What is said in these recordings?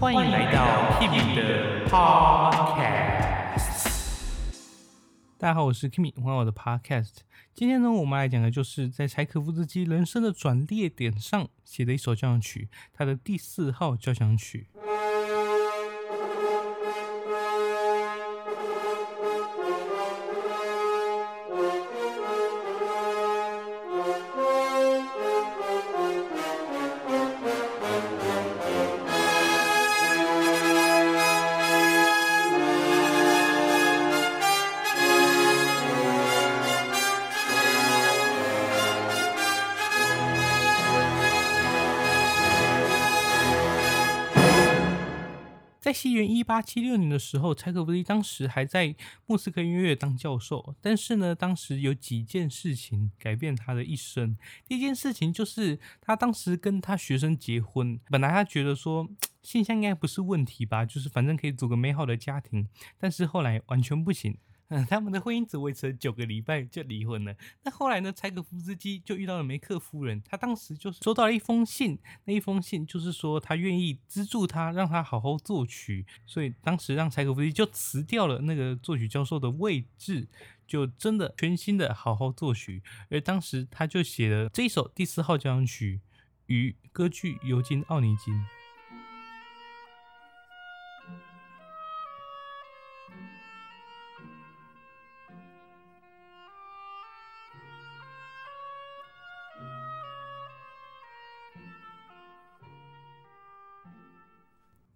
欢迎来到 Kimi 的 Podcast。大家好，我是 Kimi，欢迎我的 Podcast。今天呢，我们来讲的就是在柴可夫斯基人生的转捩点上写的一首交响曲，他的第四号交响曲。在西元一八七六年的时候，柴可夫斯基当时还在莫斯科音乐当教授。但是呢，当时有几件事情改变他的一生。第一件事情就是他当时跟他学生结婚，本来他觉得说现象应该不是问题吧，就是反正可以组个美好的家庭。但是后来完全不行。嗯，他们的婚姻只维持了九个礼拜就离婚了。那后来呢？柴可夫斯基就遇到了梅克夫人，他当时就收到了一封信，那一封信就是说他愿意资助他，让他好好作曲。所以当时让柴可夫斯基就辞掉了那个作曲教授的位置，就真的全心的好好作曲。而当时他就写了这一首第四号交响曲与歌剧尤金奥尼金。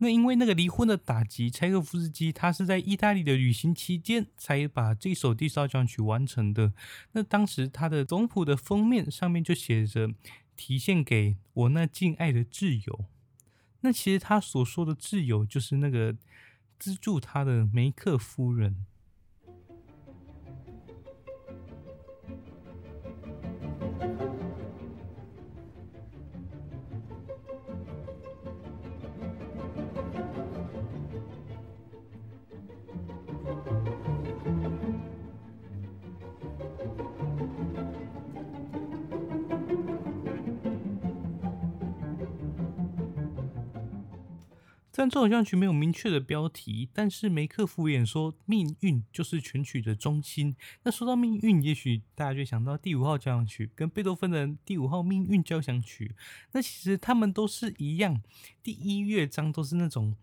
那因为那个离婚的打击，柴可夫斯基他是在意大利的旅行期间才把这首第四号交响曲完成的。那当时他的总谱的封面上面就写着“题献给我那敬爱的挚友”。那其实他所说的挚友就是那个资助他的梅克夫人。但这首交响曲没有明确的标题，但是梅克敷衍说命运就是全曲的中心。那说到命运，也许大家就想到第五号交响曲跟贝多芬的第五号命运交响曲。那其实他们都是一样，第一乐章都是那种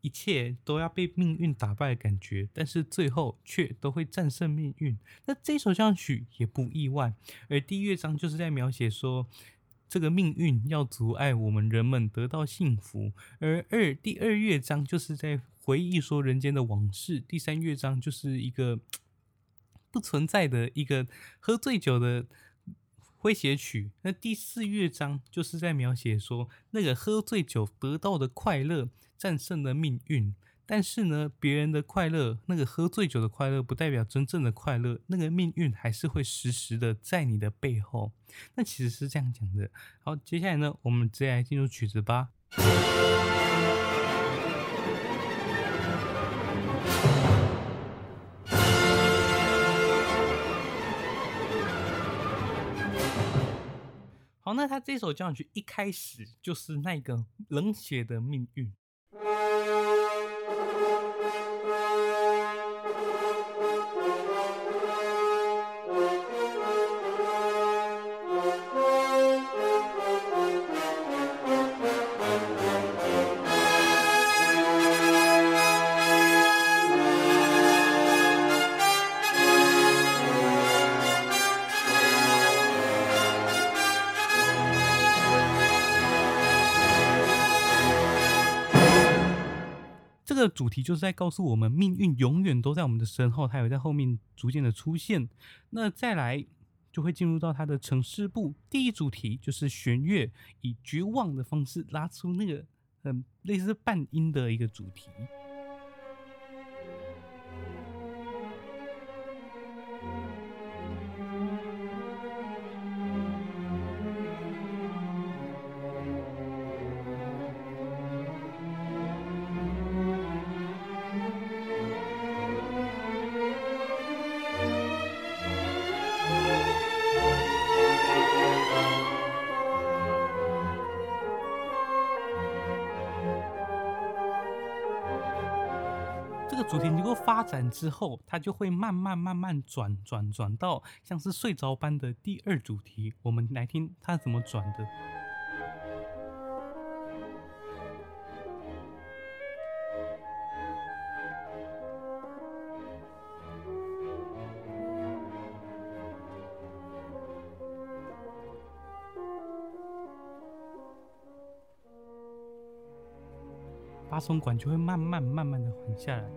一切都要被命运打败的感觉，但是最后却都会战胜命运。那这首交响曲也不意外，而第一乐章就是在描写说。这个命运要阻碍我们人们得到幸福，而二第二乐章就是在回忆说人间的往事，第三乐章就是一个不存在的一个喝醉酒的诙谐曲，那第四乐章就是在描写说那个喝醉酒得到的快乐战胜了命运。但是呢，别人的快乐，那个喝醉酒的快乐，不代表真正的快乐。那个命运还是会时时的在你的背后。那其实是这样讲的。好，接下来呢，我们直接来进入曲子吧。好，那他这首交响曲一开始就是那个冷血的命运。主题就是在告诉我们，命运永远都在我们的身后，它有在后面逐渐的出现。那再来就会进入到它的城市部，第一主题就是弦乐以绝望的方式拉出那个很类似半音的一个主题。展之后，它就会慢慢慢慢转转转到像是睡着般的第二主题。我们来听它怎么转的。八松管就会慢慢慢慢的缓下来，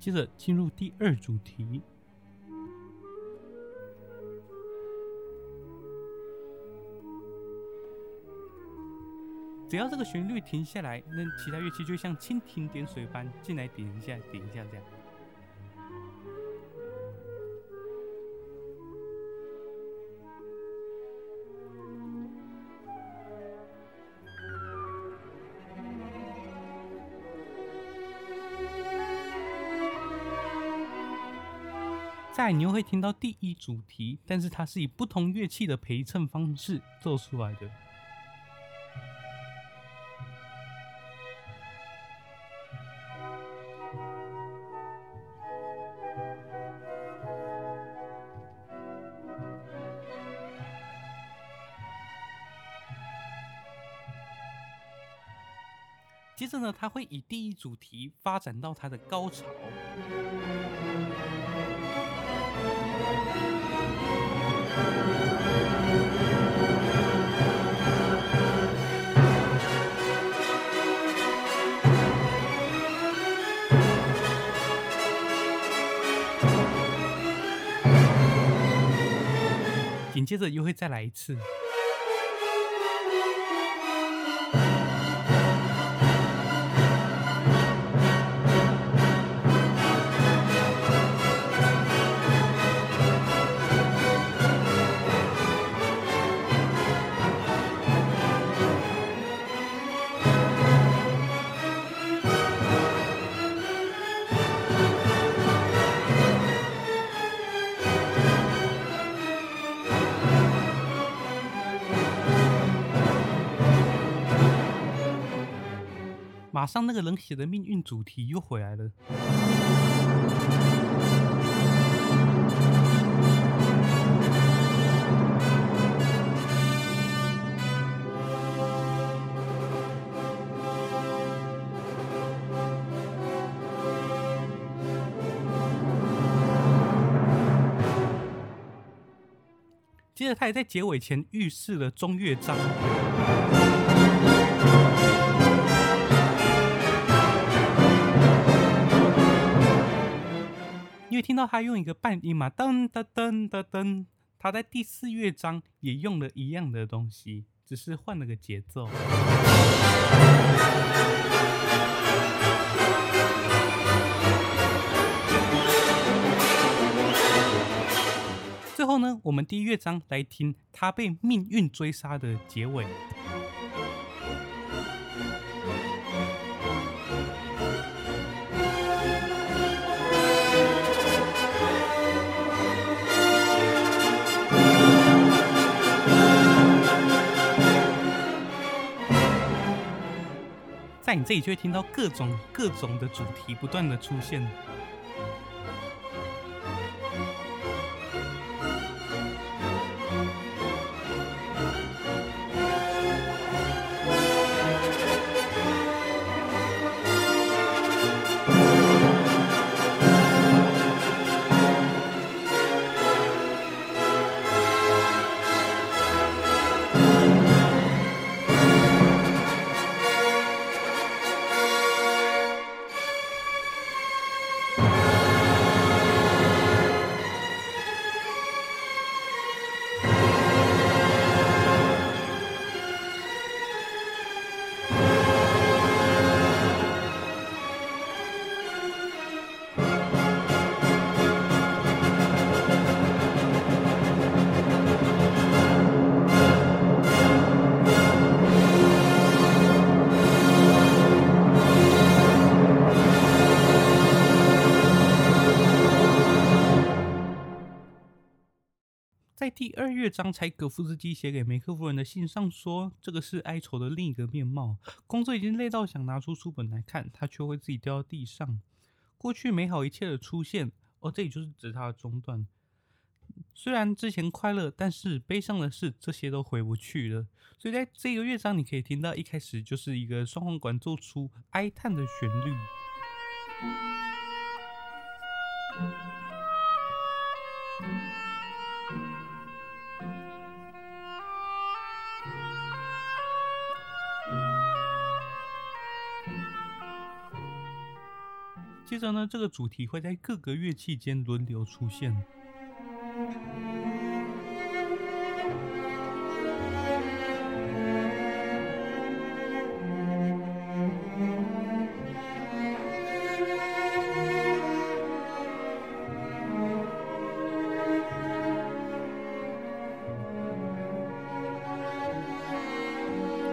接着进入第二主题。只要这个旋律停下来，那其他乐器就像蜻蜓点水般进来点一下，点一下这样。你又会听到第一主题，但是它是以不同乐器的陪衬方式奏出来的。接着呢，它会以第一主题发展到它的高潮。紧接着又会再来一次。马上那个冷血的命运主题又回来了。接着，他也在结尾前预示了中乐章。听到他用一个半音嘛，噔噔噔噔噔，他在第四乐章也用了一样的东西，只是换了个节奏。最后呢，我们第一乐章来听他被命运追杀的结尾。在你自己就会听到各种各种的主题不断的出现。乐章，柴可夫斯基写给梅克夫人的信上说：“这个是哀愁的另一个面貌。工作已经累到想拿出书本来看，他却会自己掉到地上。过去美好一切的出现，哦，这里就是指他的中断。虽然之前快乐，但是悲伤的是这些都回不去了。所以在这个乐章，你可以听到一开始就是一个双簧管做出哀叹的旋律。”接着呢，这个主题会在各个乐器间轮流出现。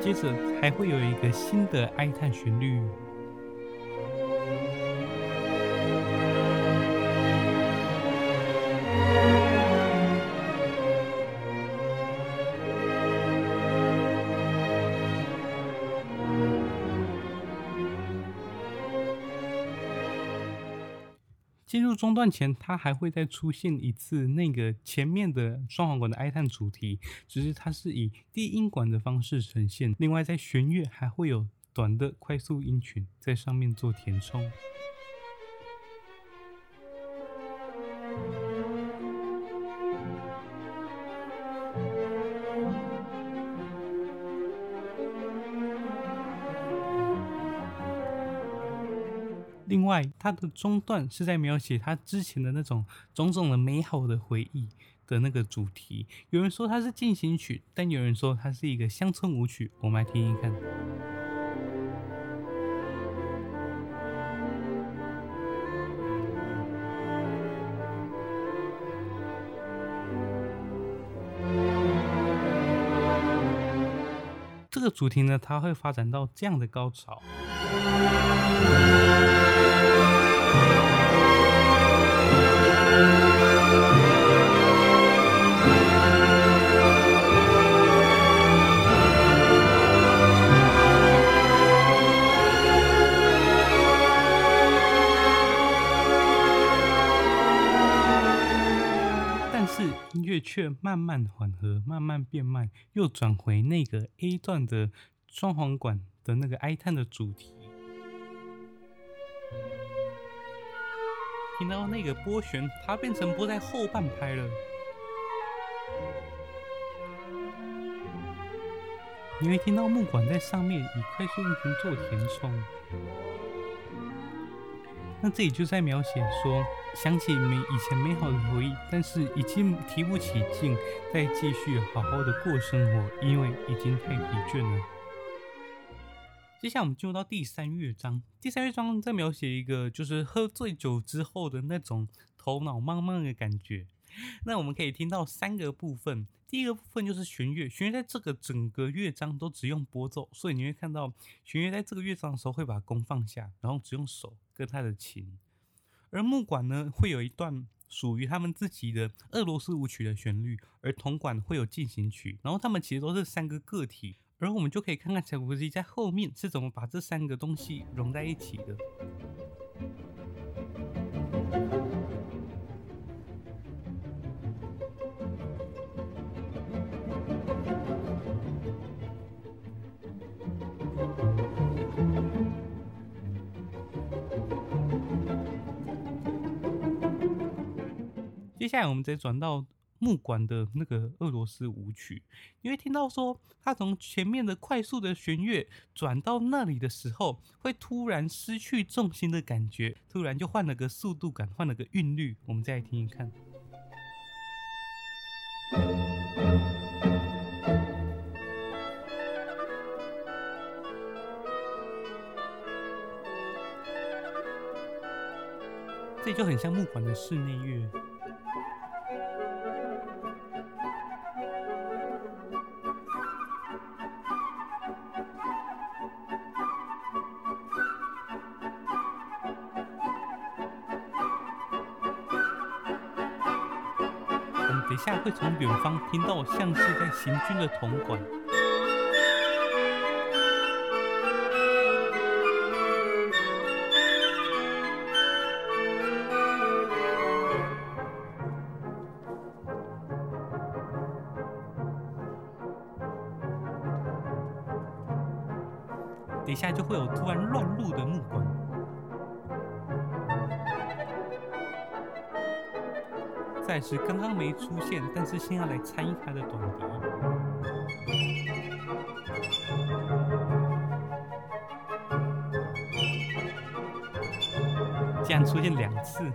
接着还会有一个新的哀叹旋律。中断前，它还会再出现一次那个前面的双簧管的哀叹主题，只是它是以低音管的方式呈现。另外，在弦乐还会有短的快速音群在上面做填充。另外，它的中段是在描写他之前的那种种种的美好的回忆的那个主题。有人说它是进行曲，但有人说它是一个乡村舞曲。我们来听听看。这个主题呢，它会发展到这样的高潮。但是音乐却慢慢缓和，慢慢变慢，又转回那个 A 段的双簧管的那个哀叹的主题。听到那个拨弦，它变成拨在后半拍了。你会听到木管在上面以快速音频做填充。那这里就在描写说，想起美以前美好的回忆，但是已经提不起劲，再继续好好的过生活，因为已经太疲倦了。接下来我们进入到第三乐章。第三乐章在描写一个就是喝醉酒之后的那种头脑茫茫的感觉。那我们可以听到三个部分。第一个部分就是弦乐，弦乐在这个整个乐章都只用拨奏，所以你会看到弦乐在这个乐章的时候会把弓放下，然后只用手跟他的琴。而木管呢，会有一段属于他们自己的俄罗斯舞曲的旋律，而铜管会有进行曲，然后他们其实都是三个个体。而我们就可以看看柴可夫斯基在后面是怎么把这三个东西融在一起的。接下来，我们再转到。木管的那个俄罗斯舞曲，你会听到说，它从前面的快速的弦乐转到那里的时候，会突然失去重心的感觉，突然就换了个速度感，换了个韵律。我们再来听一看。这就很像木管的室内乐。等下会从远方听到像是在行军的铜管。是刚刚没出现，但是先要来参与他的短笛，竟然出现两次，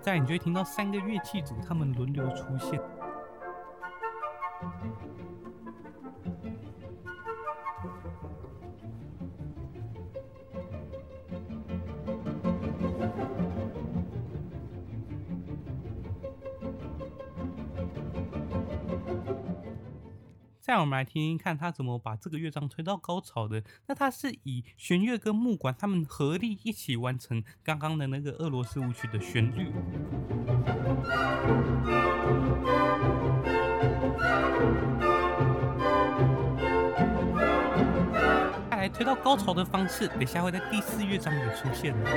再你就会听到三个乐器组他们轮流出现。再我们来听听看他怎么把这个乐章推到高潮的。那他是以弦乐跟木管他们合力一起完成刚刚的那个俄罗斯舞曲的旋律。再来推到高潮的方式，等下会在第四乐章也出现了。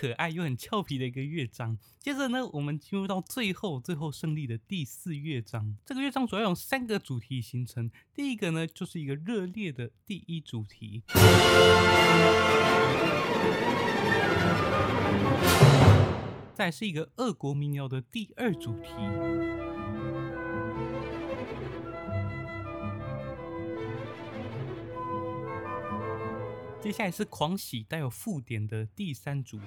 可爱又很俏皮的一个乐章。接着呢，我们进入到最后最后胜利的第四乐章。这个乐章主要有三个主题形成。第一个呢，就是一个热烈的第一主题；再是一个俄国民谣的第二主题。接下来是狂喜带有负点的第三主题，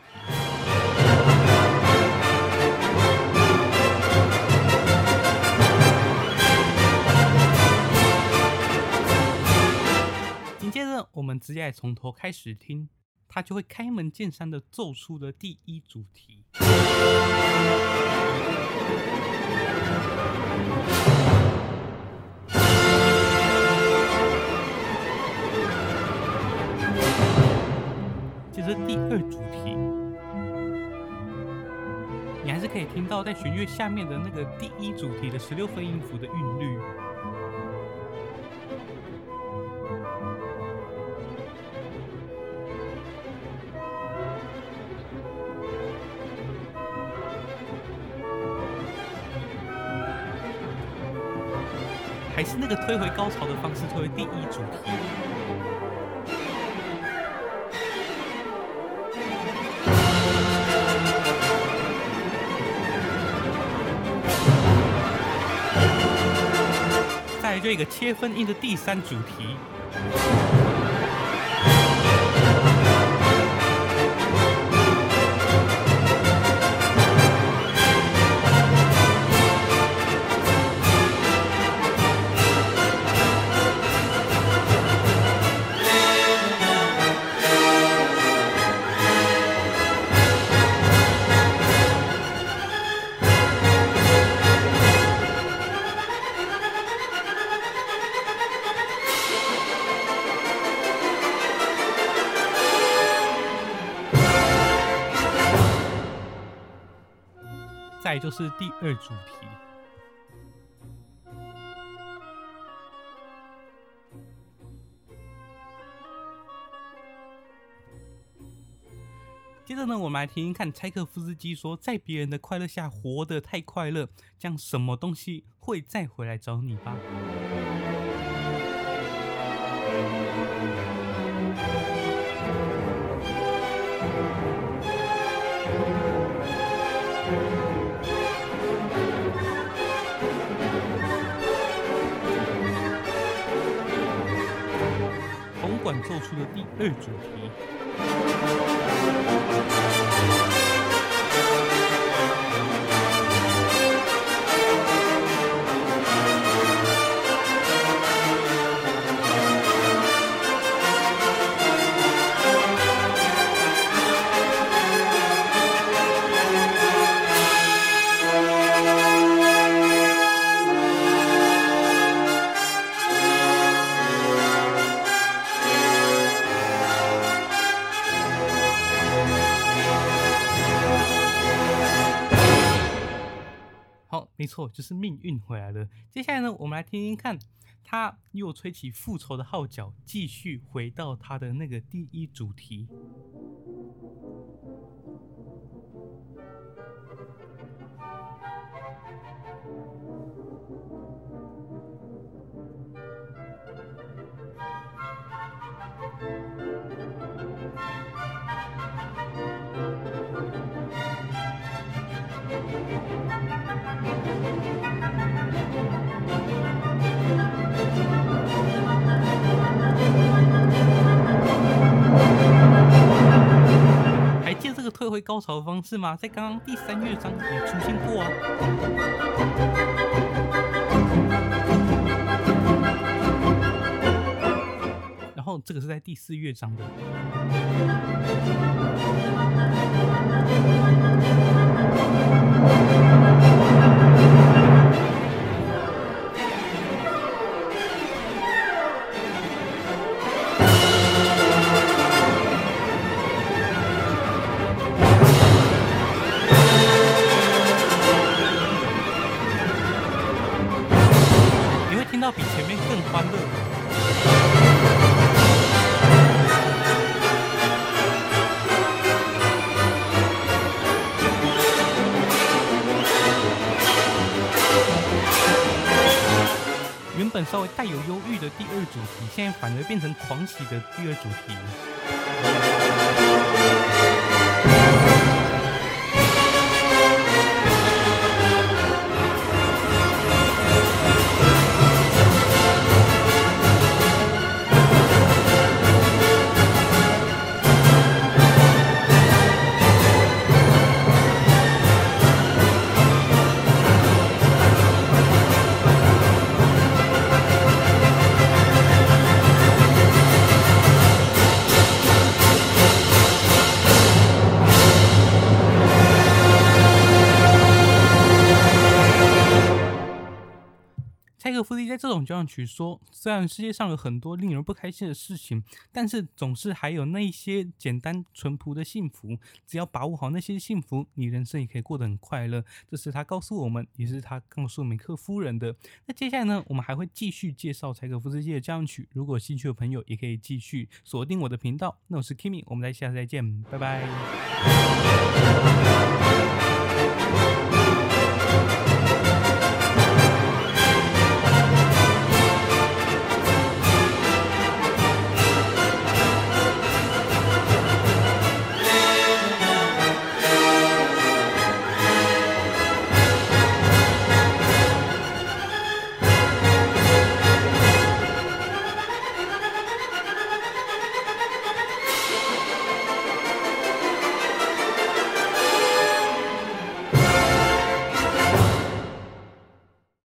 紧接着我们直接从头开始听，他就会开门见山的奏出的第一主题。第二主题，你还是可以听到在弦乐下面的那个第一主题的十六分音符的韵律，还是那个推回高潮的方式，推回第一主题。这个切分音的第三主题，是第二主题，接着呢，我们来听听看柴可夫斯基说，在别人的快乐下活得太快乐，将什么东西会再回来找你吧。奏出的第二主题，就是命运回来了。接下来呢，我们来听听看，他又吹起复仇的号角，继续回到他的那个第一主题。退回高潮的方式吗？在刚刚第三乐章也出现过啊。然后这个是在第四乐章的。稍微带有忧郁的第二主题，现在反而变成狂喜的第二主题。在这种交响曲说，虽然世界上有很多令人不开心的事情，但是总是还有那些简单淳朴的幸福。只要把握好那些幸福，你人生也可以过得很快乐。这是他告诉我们，也是他告诉梅克夫人的。那接下来呢，我们还会继续介绍柴可夫斯基的交响曲。如果有兴趣的朋友，也可以继续锁定我的频道。那我是 Kimi，我们在下次再见，拜拜。